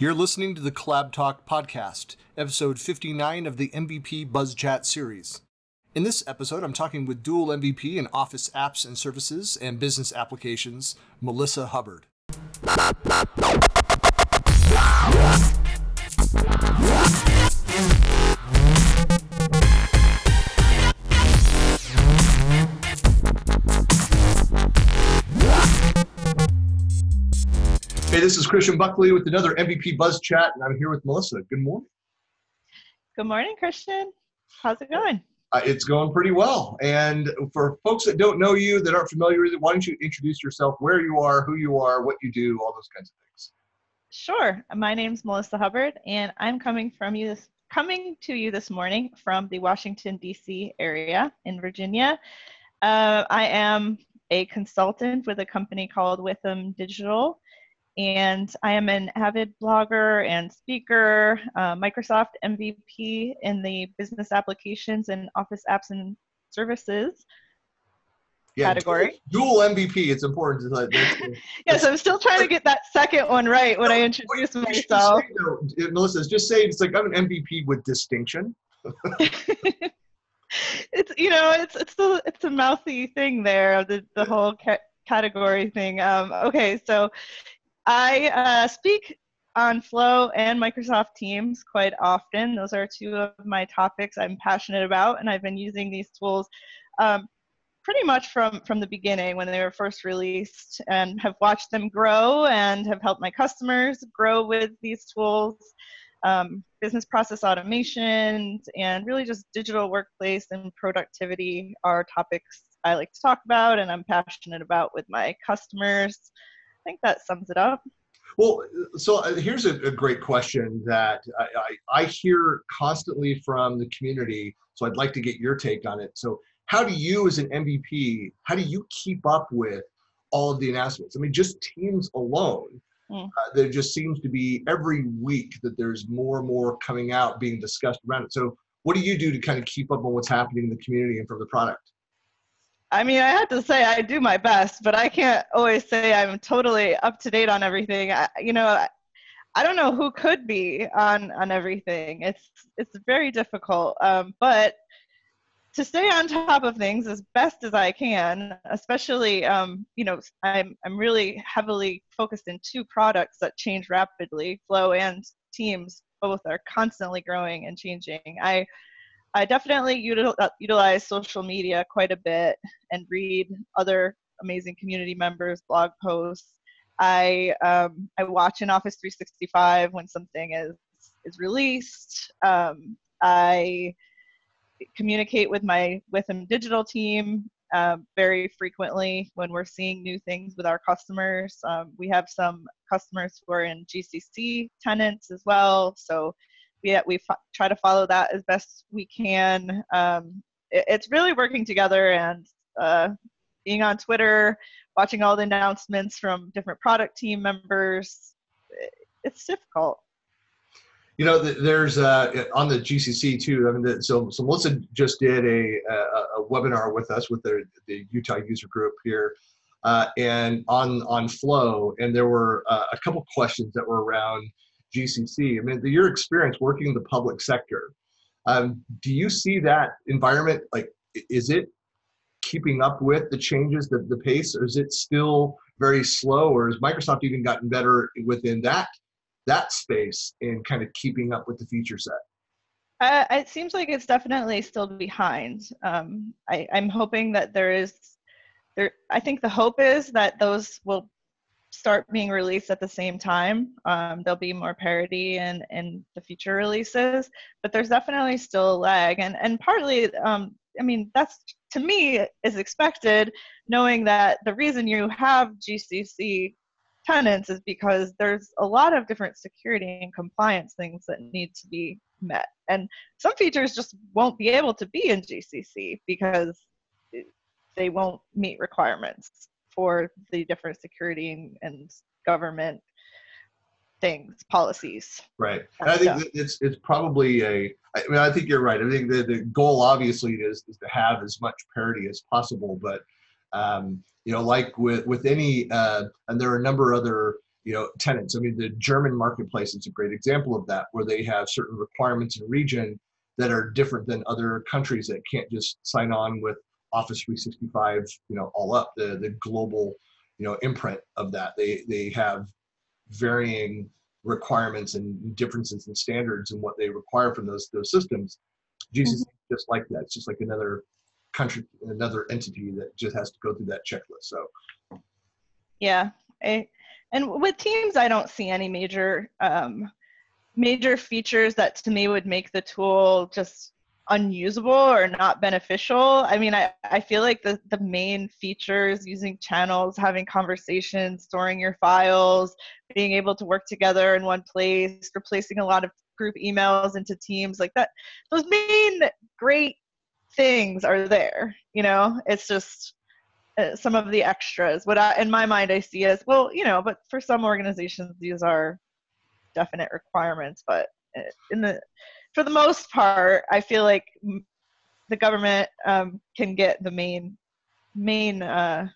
You're listening to the Collab Talk podcast, episode 59 of the MVP Buzz Chat series. In this episode, I'm talking with dual MVP in Office apps and services and business applications, Melissa Hubbard. Hey, this is Christian Buckley with another MVP Buzz Chat, and I'm here with Melissa. Good morning. Good morning, Christian. How's it going? Uh, it's going pretty well. And for folks that don't know you, that aren't familiar with it, why don't you introduce yourself, where you are, who you are, what you do, all those kinds of things. Sure. My name's Melissa Hubbard, and I'm coming from you this coming to you this morning from the Washington D.C. area in Virginia. Uh, I am a consultant with a company called Withum Digital and I am an avid blogger and speaker, uh, Microsoft MVP in the business applications and Office apps and services yeah, category. Dual, dual MVP, it's important to like. yes, I'm still trying to get that second one right when I introduce myself. Say, no, Melissa, just say it's like I'm an MVP with distinction. it's you know it's it's the it's a mouthy thing there the the whole ca- category thing. Um, okay, so I uh, speak on Flow and Microsoft Teams quite often. Those are two of my topics I'm passionate about, and I've been using these tools um, pretty much from from the beginning when they were first released, and have watched them grow and have helped my customers grow with these tools. Um, business process automation and really just digital workplace and productivity are topics I like to talk about and I'm passionate about with my customers think that sums it up. Well, so uh, here's a, a great question that I, I, I, hear constantly from the community. So I'd like to get your take on it. So, how do you, as an MVP, how do you keep up with all of the announcements? I mean, just teams alone, mm. uh, there just seems to be every week that there's more and more coming out being discussed around it. So, what do you do to kind of keep up on what's happening in the community and from the product? I mean, I have to say I do my best, but I can't always say I'm totally up to date on everything. I, you know, I don't know who could be on on everything. It's it's very difficult. Um, but to stay on top of things as best as I can, especially um, you know, I'm I'm really heavily focused in two products that change rapidly. Flow and Teams both are constantly growing and changing. I I definitely util- uh, utilize social media quite a bit and read other amazing community members' blog posts. I um, I watch in Office 365 when something is is released. Um, I communicate with my with Withum digital team uh, very frequently when we're seeing new things with our customers. Um, we have some customers who are in GCC tenants as well, so we, we f- try to follow that as best we can. Um, it, it's really working together and uh, being on Twitter, watching all the announcements from different product team members. It's difficult. You know, there's uh, on the GCC too. I mean, the, so so Melissa just did a, a, a webinar with us with the, the Utah user group here, uh, and on on Flow, and there were uh, a couple questions that were around GCC. I mean, your experience working in the public sector, um, do you see that environment like is it keeping up with the changes, the, the pace, or is it still very slow, or has Microsoft even gotten better within that that space in kind of keeping up with the feature set? Uh, it seems like it's definitely still behind. Um, I, I'm hoping that there is there. I think the hope is that those will start being released at the same time. Um, there'll be more parity in, in the future releases, but there's definitely still a lag. And, and partly, um, I mean, that's to me is expected, knowing that the reason you have GCC tenants is because there's a lot of different security and compliance things that need to be met. And some features just won't be able to be in GCC because they won't meet requirements for the different security and, and government things, policies. Right. And I think it's it's probably a. I mean, I think you're right. I think the, the goal obviously is, is to have as much parity as possible, but um, you know, like with with any, uh, and there are a number of other you know tenants. I mean, the German marketplace is a great example of that, where they have certain requirements in region that are different than other countries that can't just sign on with Office 365, you know, all up the the global, you know, imprint of that. They they have varying requirements and differences in standards and what they require from those those systems. GCC mm-hmm. just like that. It's just like another country, another entity that just has to go through that checklist. So, yeah, I, and with Teams, I don't see any major um, major features that to me would make the tool just unusable or not beneficial. I mean, I, I feel like the, the main features using channels, having conversations, storing your files, being able to work together in one place, replacing a lot of group emails into teams like that, those main great things are there. You know, it's just uh, some of the extras. What I, in my mind, I see as well, you know, but for some organizations, these are definite requirements. But uh, in the for the most part, I feel like the government um, can get the main main uh,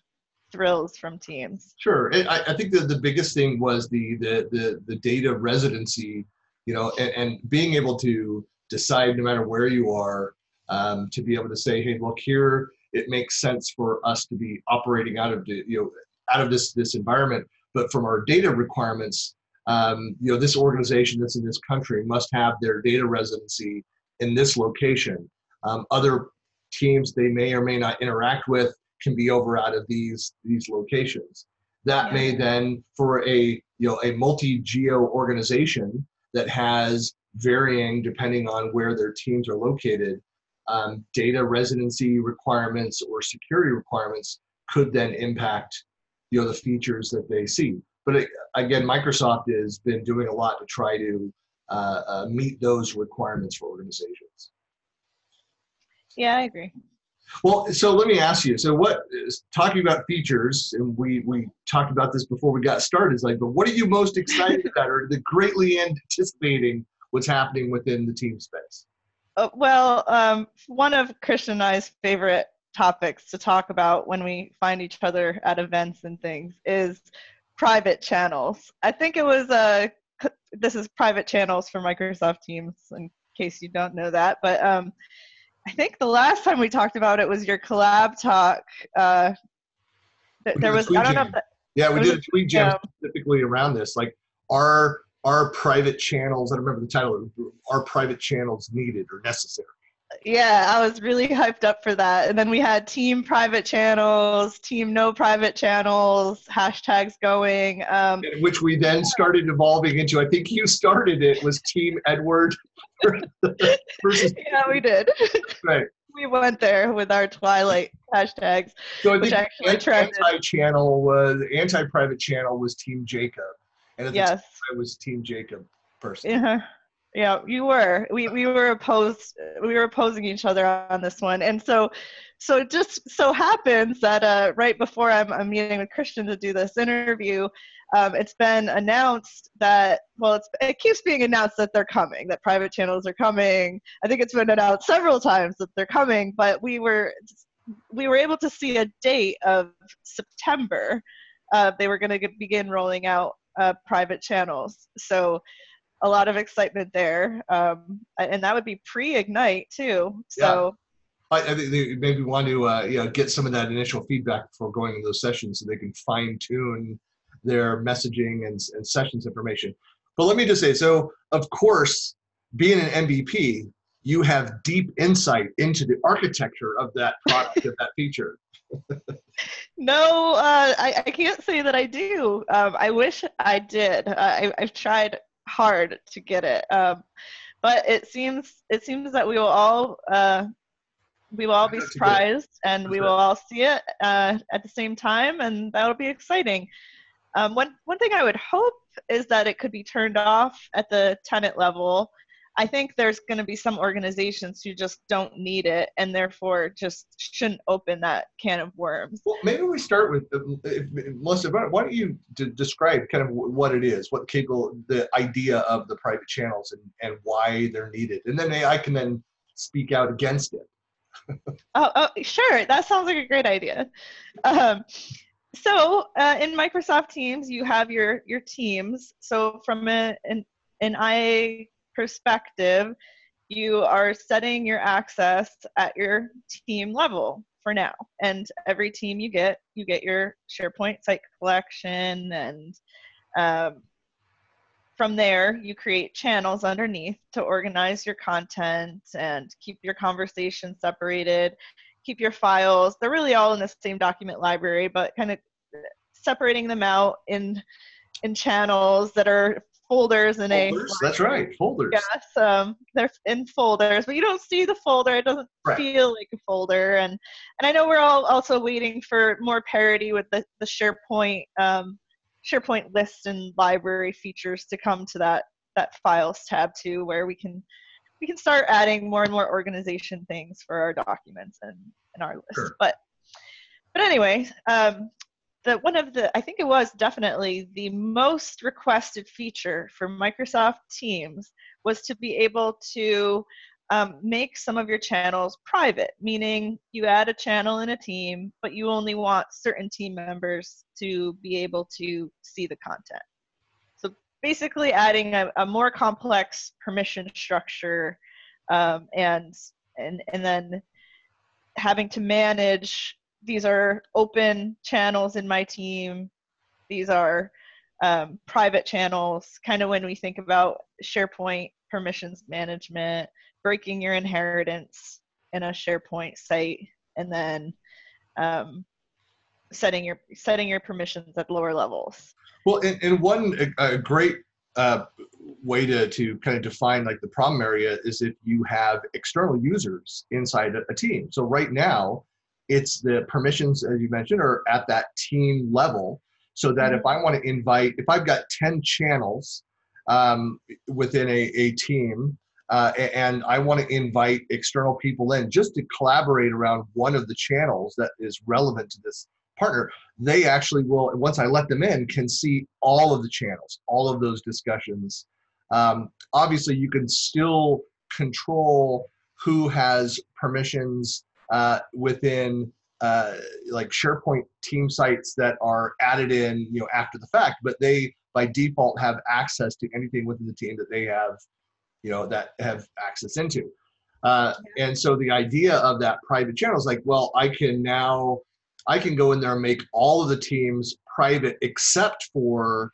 thrills from teams. Sure, I, I think that the biggest thing was the the the, the data residency, you know, and, and being able to decide no matter where you are, um, to be able to say, hey, look here, it makes sense for us to be operating out of the, you know out of this this environment, but from our data requirements, um, you know, this organization that's in this country must have their data residency in this location. Um, other teams they may or may not interact with can be over out of these these locations. That yeah. may then, for a you know a multi-geo organization that has varying depending on where their teams are located, um, data residency requirements or security requirements could then impact you know the features that they see but it, again, Microsoft has been doing a lot to try to uh, uh, meet those requirements for organizations. Yeah, I agree. Well, so let me ask you. So, what is talking about features, and we we talked about this before we got started. Is like, but what are you most excited about, or the greatly anticipating what's happening within the team space? Uh, well, um, one of Christian and I's favorite topics to talk about when we find each other at events and things is private channels. I think it was a uh, this is private channels for Microsoft Teams in case you don't know that, but um, I think the last time we talked about it was your collab talk. Uh, there was I don't know. That, yeah, we did a tweet jam specifically around this. Like, are our private channels? I don't remember the title. Are private channels needed or necessary? Yeah, I was really hyped up for that. And then we had team private channels, team no private channels, hashtags going. Um, which we then started evolving into. I think you started it was Team Edward versus. yeah, we did. Right. We went there with our Twilight hashtags, so I which actually trended. Anti-channel was anti-private channel was Team Jacob, and at yes. I was Team Jacob person. Yeah. Yeah, you were. We we were opposed. We were opposing each other on this one, and so so it just so happens that uh, right before I'm, I'm meeting with Christian to do this interview, um, it's been announced that well, it keeps being announced that they're coming, that private channels are coming. I think it's been announced several times that they're coming, but we were we were able to see a date of September. Uh, they were going to begin rolling out uh, private channels. So a lot of excitement there. Um, and that would be pre-Ignite too. So yeah. I, I think they maybe want to uh, you know, get some of that initial feedback before going into those sessions so they can fine tune their messaging and, and sessions information. But let me just say, so of course, being an MVP, you have deep insight into the architecture of that product of that feature. no, uh, I, I, can't say that I do. Um, I wish I did. I, I've tried hard to get it. Um, but it seems it seems that we will all uh, we will all be surprised and we will all see it uh, at the same time, and that'll be exciting. Um, one one thing I would hope is that it could be turned off at the tenant level I think there's going to be some organizations who just don't need it and therefore just shouldn't open that can of worms. Well, maybe we start with if, Melissa. Why don't you d- describe kind of what it is, what cable, the idea of the private channels, and and why they're needed, and then I can then speak out against it. oh, oh, sure. That sounds like a great idea. Um, so uh, in Microsoft Teams, you have your your teams. So from a, an an IA perspective, you are setting your access at your team level for now. And every team you get, you get your SharePoint site collection. And um, from there, you create channels underneath to organize your content and keep your conversation separated, keep your files. They're really all in the same document library, but kind of separating them out in in channels that are folders in folders, a that's right folders yes um, they're in folders but you don't see the folder it doesn't right. feel like a folder and and i know we're all also waiting for more parity with the, the sharepoint um, sharepoint list and library features to come to that that files tab too where we can we can start adding more and more organization things for our documents and, and our list sure. but but anyway um, the one of the I think it was definitely the most requested feature for Microsoft Teams was to be able to um, make some of your channels private, meaning you add a channel in a team, but you only want certain team members to be able to see the content. So basically, adding a, a more complex permission structure, um, and and and then having to manage these are open channels in my team. These are um, private channels, kind of when we think about SharePoint permissions management, breaking your inheritance in a SharePoint site, and then um, setting your setting your permissions at lower levels. Well, and, and one a, a great uh, way to, to kind of define like the problem area is if you have external users inside a, a team. So right now, it's the permissions, as you mentioned, are at that team level. So that if I want to invite, if I've got 10 channels um, within a, a team, uh, and I want to invite external people in just to collaborate around one of the channels that is relevant to this partner, they actually will, once I let them in, can see all of the channels, all of those discussions. Um, obviously, you can still control who has permissions uh, within uh, like SharePoint team sites that are added in, you know, after the fact, but they by default have access to anything within the team that they have, you know, that have access into. Uh, and so the idea of that private channel is like, well, I can now, I can go in there and make all of the teams private except for,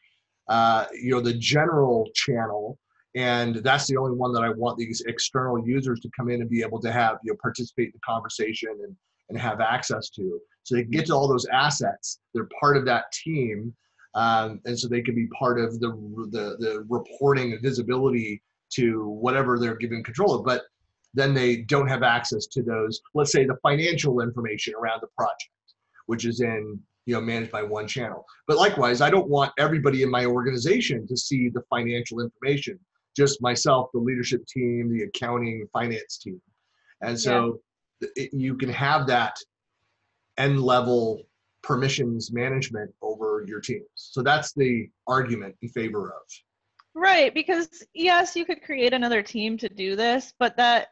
uh, you know, the general channel and that's the only one that I want these external users to come in and be able to have you know participate in the conversation and and have access to. So they can get to all those assets. They're part of that team um, and so they can be part of the, the the reporting and visibility to whatever they're given control of. But then they don't have access to those let's say the financial information around the project which is in you know managed by one channel. But likewise i don't want everybody in my organization to see the financial information just myself, the leadership team, the accounting, finance team. And so yeah. it, you can have that end level permissions management over your teams. So that's the argument in favor of. Right, because yes, you could create another team to do this, but that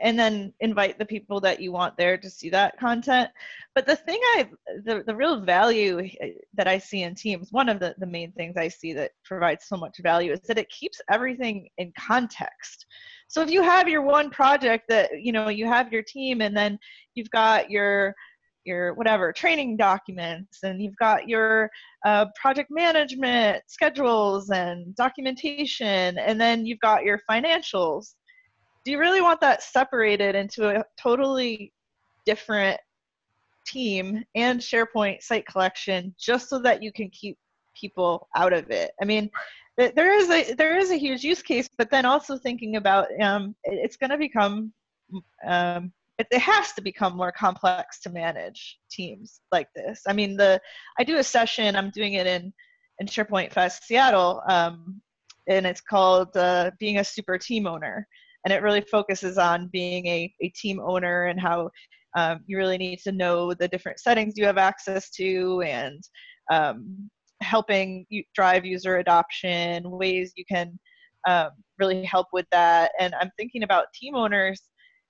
and then invite the people that you want there to see that content. But the thing i the, the real value eh, that i see in teams one of the, the main things i see that provides so much value is that it keeps everything in context. So if you have your one project that you know you have your team and then you've got your your whatever training documents and you've got your uh, project management schedules and documentation and then you've got your financials do you really want that separated into a totally different team and SharePoint site collection just so that you can keep people out of it? I mean, there is a there is a huge use case, but then also thinking about um, it's going to become um, it, it, has to become more complex to manage teams like this. I mean, the I do a session. I'm doing it in in SharePoint Fest Seattle, um, and it's called uh, being a super team owner and it really focuses on being a, a team owner and how um, you really need to know the different settings you have access to and um, helping drive user adoption ways you can um, really help with that. And i'm thinking about team owners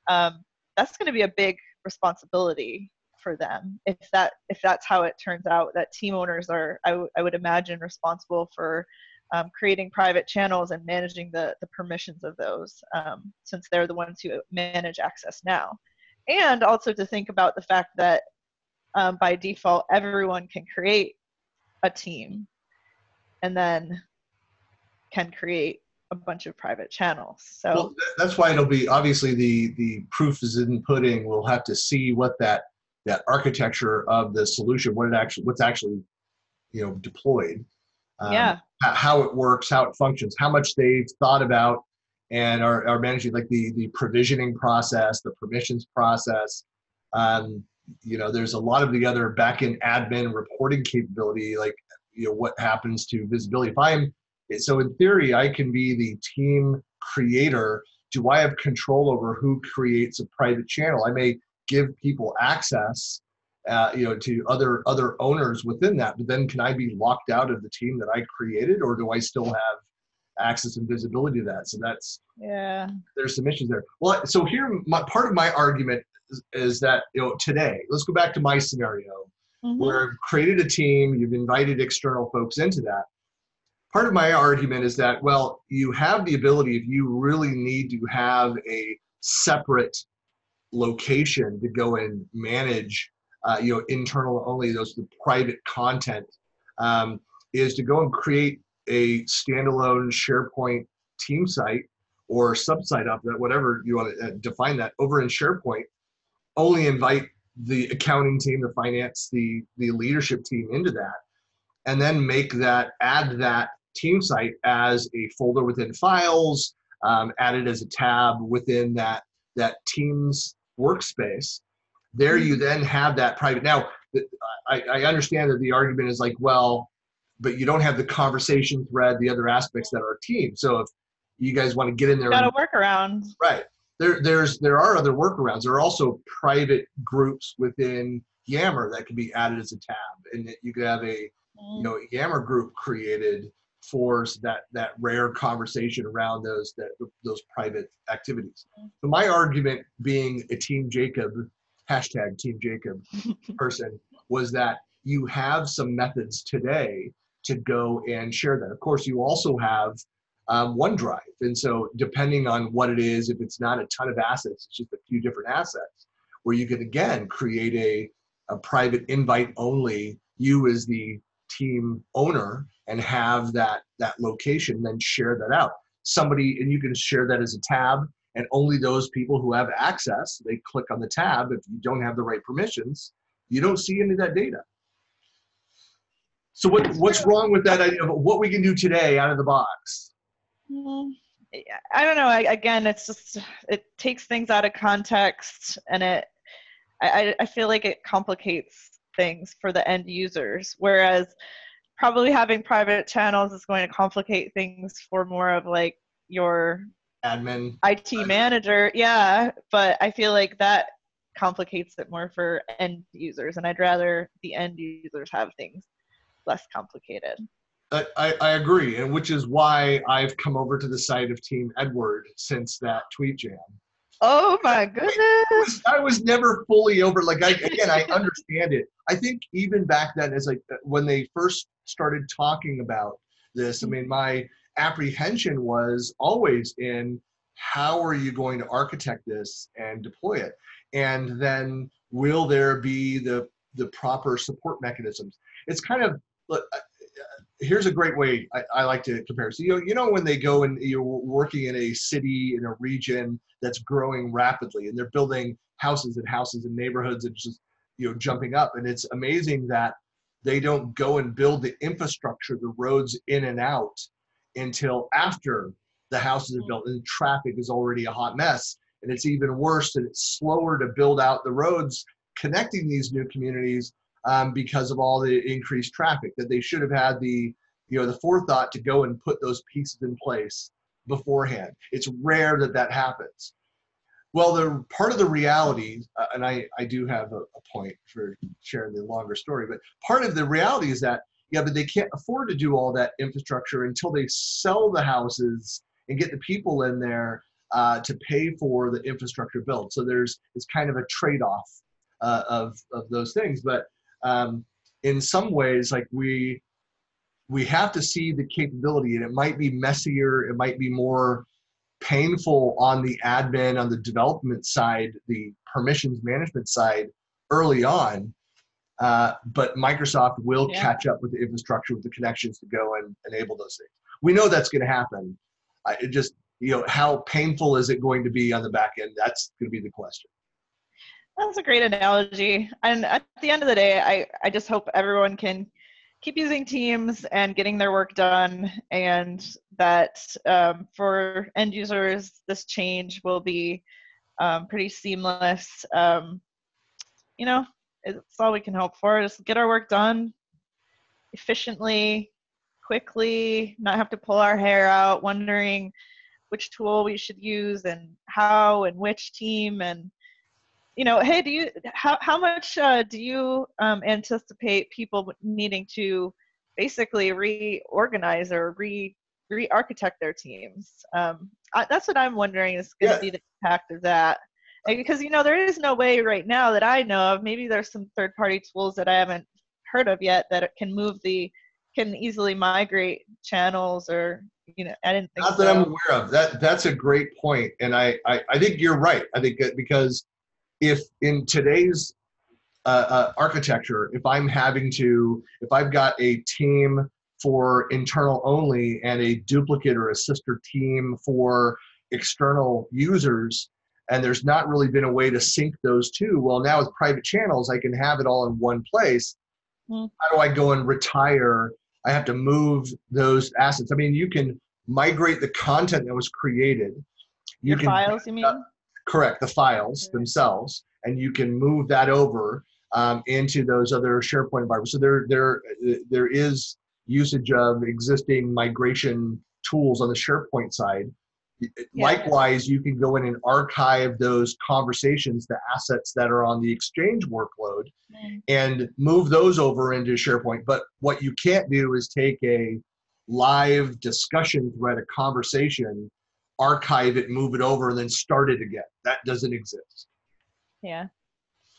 um, that's going to be a big responsibility for them. If that if that's how it turns out that team owners are I, w- I would imagine responsible for um, creating private channels and managing the the permissions of those um, since they're the ones who manage access now and also to think about the fact that um, by default everyone can create a team and then can create a bunch of private channels. So well, that's why it'll be obviously the the proof is in pudding. We'll have to see what that that architecture of the solution, what it actually what's actually you know deployed. Um, yeah. How it works, how it functions, how much they've thought about and are, are managing like the the provisioning process, the permissions process. Um, you know, there's a lot of the other backend admin reporting capability, like you know what happens to visibility. If I'm so in theory, I can be the team creator. Do I have control over who creates a private channel? I may give people access, uh, you know, to other other owners within that. But then, can I be locked out of the team that I created, or do I still have access and visibility to that? So that's yeah. There's some issues there. Well, so here, my, part of my argument is, is that you know today. Let's go back to my scenario. Mm-hmm. Where I've created a team, you've invited external folks into that part of my argument is that well you have the ability if you really need to have a separate location to go and manage uh, you know internal only those the private content um, is to go and create a standalone sharepoint team site or subsite of that whatever you want to uh, define that over in sharepoint only invite the accounting team the finance the the leadership team into that and then make that add that team site as a folder within files, um, added as a tab within that, that Teams workspace. There hmm. you then have that private. Now, I, I understand that the argument is like, well, but you don't have the conversation thread, the other aspects that are team. So if you guys want to get in there, got a workaround. Right. There, there's there are other workarounds. There are also private groups within Yammer that can be added as a tab, and you could have a you hmm. know Yammer group created force that that rare conversation around those that those private activities. Hmm. So my argument, being a Team Jacob hashtag Team Jacob person, was that you have some methods today to go and share that. Of course, you also have um, OneDrive, and so depending on what it is, if it's not a ton of assets, it's just a few different assets, where you can again create a a private invite only. You as the team owner and have that that location then share that out somebody and you can share that as a tab and only those people who have access they click on the tab. If you don't have the right permissions you don't see any of that data. So what what's wrong with that idea of what we can do today out of the box? Mm-hmm. i don't know. I, again it's just it takes things out of context and it I, I feel like it complicates things for the end users. Whereas probably having private channels is going to complicate things for more of like your admin IT manager. Yeah, but I feel like that complicates it more for end users, and I'd rather the end users have things less complicated. I, I, agree, and which is why I've come over to the side of Team Edward since that tweet jam. Oh my goodness! I was, I was never fully over. Like I, again, I understand it. I think even back then, as like when they first started talking about this, I mean, my apprehension was always in how are you going to architect this and deploy it, and then will there be the the proper support mechanisms? It's kind of look, uh, uh, here's a great way I, I, like to compare. So you know, you know when they go and you're working in a city in a region that's growing rapidly, and they're building houses and houses and neighborhoods and just you know jumping up, and it's amazing that they don't go and build the infrastructure, the roads in and out, until after the houses are built and traffic is already a hot mess. And it's even worse and it's slower to build out the roads connecting these new communities um, because of all the increased traffic that they should have had the you know the forethought to go and put those pieces in place beforehand it's rare that that happens well the part of the reality uh, and i i do have a, a point for sharing the longer story but part of the reality is that yeah but they can't afford to do all that infrastructure until they sell the houses and get the people in there uh, to pay for the infrastructure built so there's it's kind of a trade-off uh, of of those things. But um, in some ways, like we we have to see the capability, and it might be messier, it might be more painful on the admin, on the development side, the permissions management side early on. Uh, but Microsoft will yeah. catch up with the infrastructure, with the connections to go and enable those things. We know that's going to happen. I, it just, you know, how painful is it going to be on the back end? That's going to be the question. That's a great analogy. And at the end of the day, I, I just hope everyone can keep using Teams and getting their work done, and that um, for end users, this change will be um, pretty seamless. Um, you know, it's all we can hope for. Just get our work done efficiently, quickly, not have to pull our hair out wondering which tool we should use and how and which team and you know hey do you how, how much uh, do you um, anticipate people needing to basically reorganize or re re-architect their teams um, I, that's what i'm wondering is going to yeah. be the impact of that because you know there is no way right now that i know of maybe there's some third party tools that i haven't heard of yet that can move the can easily migrate channels or you know i didn't think not that i'm aware of. That that's a great point and I, I i think you're right. I think because if in today's uh, uh, architecture, if I'm having to, if I've got a team for internal only and a duplicate or a sister team for external users, and there's not really been a way to sync those two, well, now with private channels, I can have it all in one place. Mm. How do I go and retire? I have to move those assets. I mean, you can migrate the content that was created. You can files, you mean? Correct, the files themselves, and you can move that over um, into those other SharePoint environments. So there, there, there is usage of existing migration tools on the SharePoint side. Yeah. Likewise, you can go in and archive those conversations, the assets that are on the Exchange workload, mm. and move those over into SharePoint. But what you can't do is take a live discussion thread, a conversation, archive it, move it over, and then start it again. That doesn't exist. Yeah.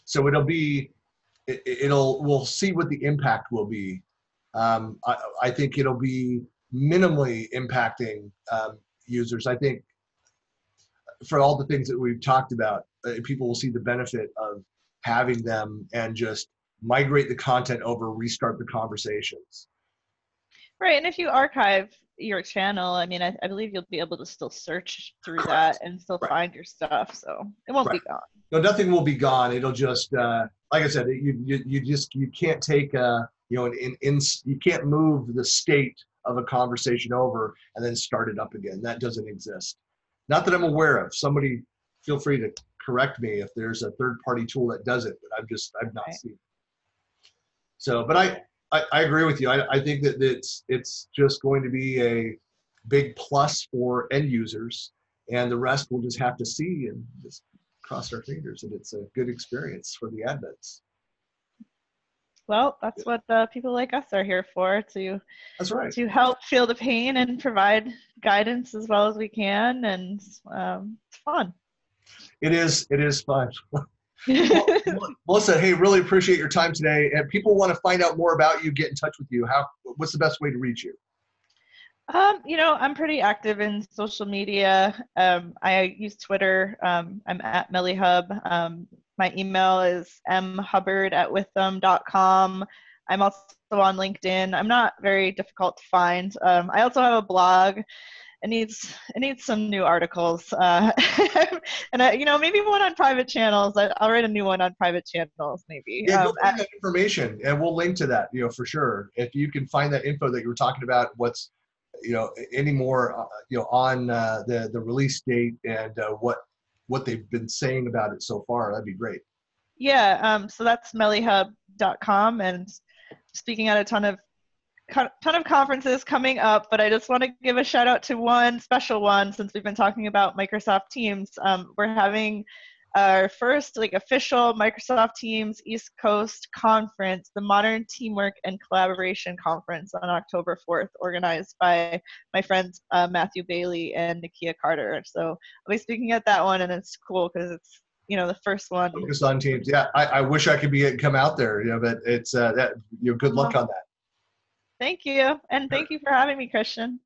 So it'll be, it, will we'll see what the impact will be. Um, I, I think it'll be minimally impacting um, users. I think for all the things that we've talked about, uh, people will see the benefit of having them and just migrate the content over, restart the conversations. Right, and if you archive your channel, I mean, I, I believe you'll be able to still search through Correct. that and still right. find your stuff. So it won't right. be gone. No, nothing will be gone. It'll just, uh, like I said, you, you, you just you can't take uh, you know, in, in you can't move the state of a conversation over and then start it up again. That doesn't exist. Not that I'm aware of. Somebody feel free to correct me if there's a third party tool that does it, but I've just I've not right. seen. So, but I I, I agree with you. I, I think that it's it's just going to be a big plus for end users, and the rest we'll just have to see and just cross our fingers that it's a good experience for the admins. Well, that's what uh, people like us are here for to that's right to help feel the pain and provide guidance as well as we can, and um, it's fun. It is. It is fun. well, Melissa, hey, really appreciate your time today. And people want to find out more about you, get in touch with you. How? What's the best way to reach you? Um, you know, I'm pretty active in social media. Um, I use Twitter. Um, I'm at MeliHub. Um, my email is mhubbard at withum.com. I'm also on LinkedIn. I'm not very difficult to find. Um, I also have a blog it needs it needs some new articles uh, and uh, you know maybe one on private channels I, will write a new one on private channels maybe yeah, um, find that information and we'll link to that you know for sure if you can find that info that you were talking about what's you know any more uh, you know on uh, the the release date and uh, what what they've been saying about it so far that'd be great yeah um, so that's melihub.com and speaking at a ton of ton of conferences coming up, but I just want to give a shout out to one special one since we've been talking about Microsoft Teams. Um, we're having our first like official Microsoft Teams East Coast conference, the Modern Teamwork and Collaboration Conference on October 4th, organized by my friends uh, Matthew Bailey and Nikia Carter. So I'll be speaking at that one, and it's cool because it's you know the first one. Focus on teams. Yeah, I, I wish I could be come out there. You know, but it's uh, that you know, good luck uh-huh. on that. Thank you, and thank you for having me, Christian.